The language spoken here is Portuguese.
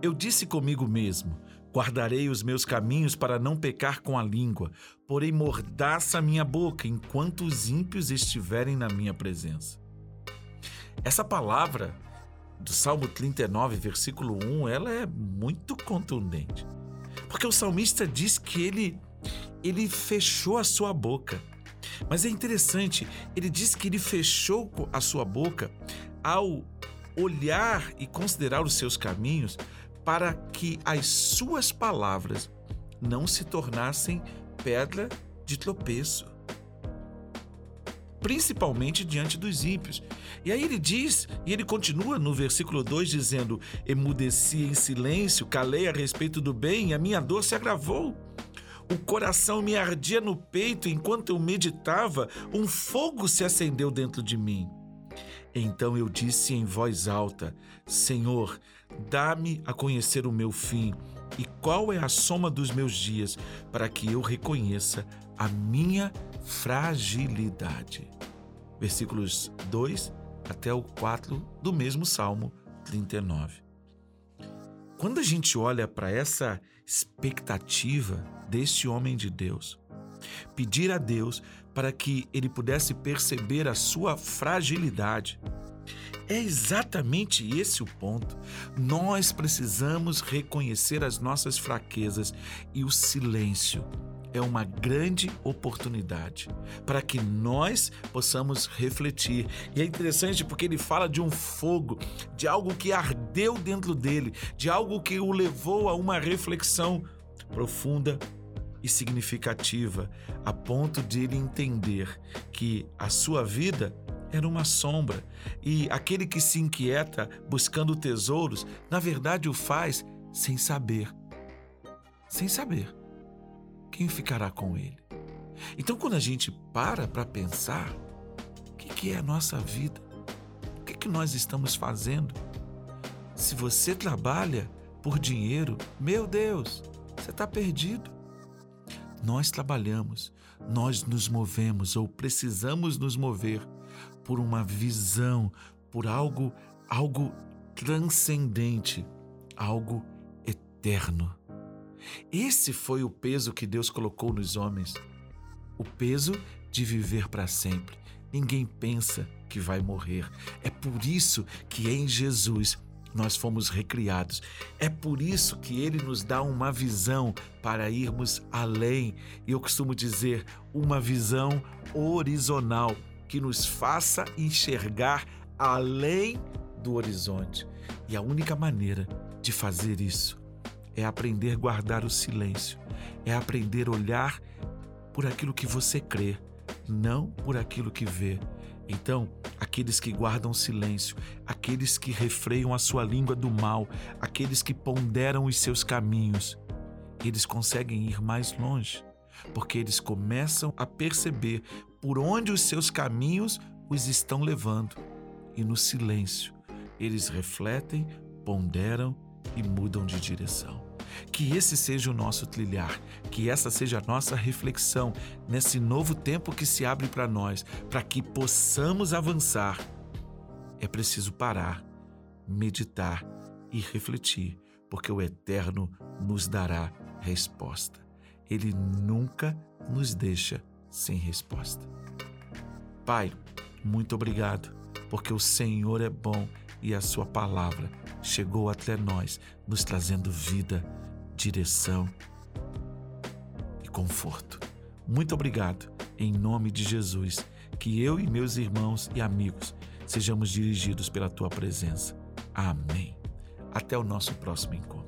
Eu disse comigo mesmo: guardarei os meus caminhos para não pecar com a língua, porém mordaça a minha boca enquanto os ímpios estiverem na minha presença. Essa palavra do Salmo 39, versículo 1, ela é muito contundente. Porque o salmista diz que ele ele fechou a sua boca. Mas é interessante, ele diz que ele fechou a sua boca ao olhar e considerar os seus caminhos para que as suas palavras não se tornassem pedra de tropeço, principalmente diante dos ímpios. E aí ele diz, e ele continua no versículo 2 dizendo: Emudeci em silêncio, calei a respeito do bem, e a minha dor se agravou. O coração me ardia no peito enquanto eu meditava, um fogo se acendeu dentro de mim. Então eu disse em voz alta: Senhor, dá-me a conhecer o meu fim e qual é a soma dos meus dias, para que eu reconheça a minha fragilidade. Versículos 2 até o 4 do mesmo Salmo 39. Quando a gente olha para essa expectativa deste homem de Deus, pedir a Deus para que ele pudesse perceber a sua fragilidade. É exatamente esse o ponto. Nós precisamos reconhecer as nossas fraquezas e o silêncio é uma grande oportunidade para que nós possamos refletir. E é interessante porque ele fala de um fogo, de algo que ardeu dentro dele, de algo que o levou a uma reflexão profunda e significativa, a ponto de ele entender que a sua vida era uma sombra e aquele que se inquieta buscando tesouros, na verdade o faz sem saber. Sem saber quem ficará com ele? Então, quando a gente para para pensar, o que, que é a nossa vida? O que, que nós estamos fazendo? Se você trabalha por dinheiro, meu Deus, você está perdido. Nós trabalhamos, nós nos movemos ou precisamos nos mover por uma visão, por algo, algo transcendente, algo eterno. Esse foi o peso que Deus colocou nos homens. O peso de viver para sempre. Ninguém pensa que vai morrer. É por isso que em Jesus nós fomos recriados. É por isso que ele nos dá uma visão para irmos além. E eu costumo dizer, uma visão horizontal que nos faça enxergar além do horizonte. E a única maneira de fazer isso é aprender a guardar o silêncio, é aprender a olhar por aquilo que você crê, não por aquilo que vê. Então, aqueles que guardam silêncio, aqueles que refreiam a sua língua do mal, aqueles que ponderam os seus caminhos, eles conseguem ir mais longe, porque eles começam a perceber por onde os seus caminhos os estão levando. E no silêncio, eles refletem, ponderam e mudam de direção. Que esse seja o nosso trilhar, que essa seja a nossa reflexão nesse novo tempo que se abre para nós, para que possamos avançar. É preciso parar, meditar e refletir, porque o Eterno nos dará resposta. Ele nunca nos deixa sem resposta. Pai, muito obrigado, porque o Senhor é bom e a Sua palavra chegou até nós, nos trazendo vida, direção e conforto. Muito obrigado, em nome de Jesus, que eu e meus irmãos e amigos sejamos dirigidos pela tua presença. Amém. Até o nosso próximo encontro.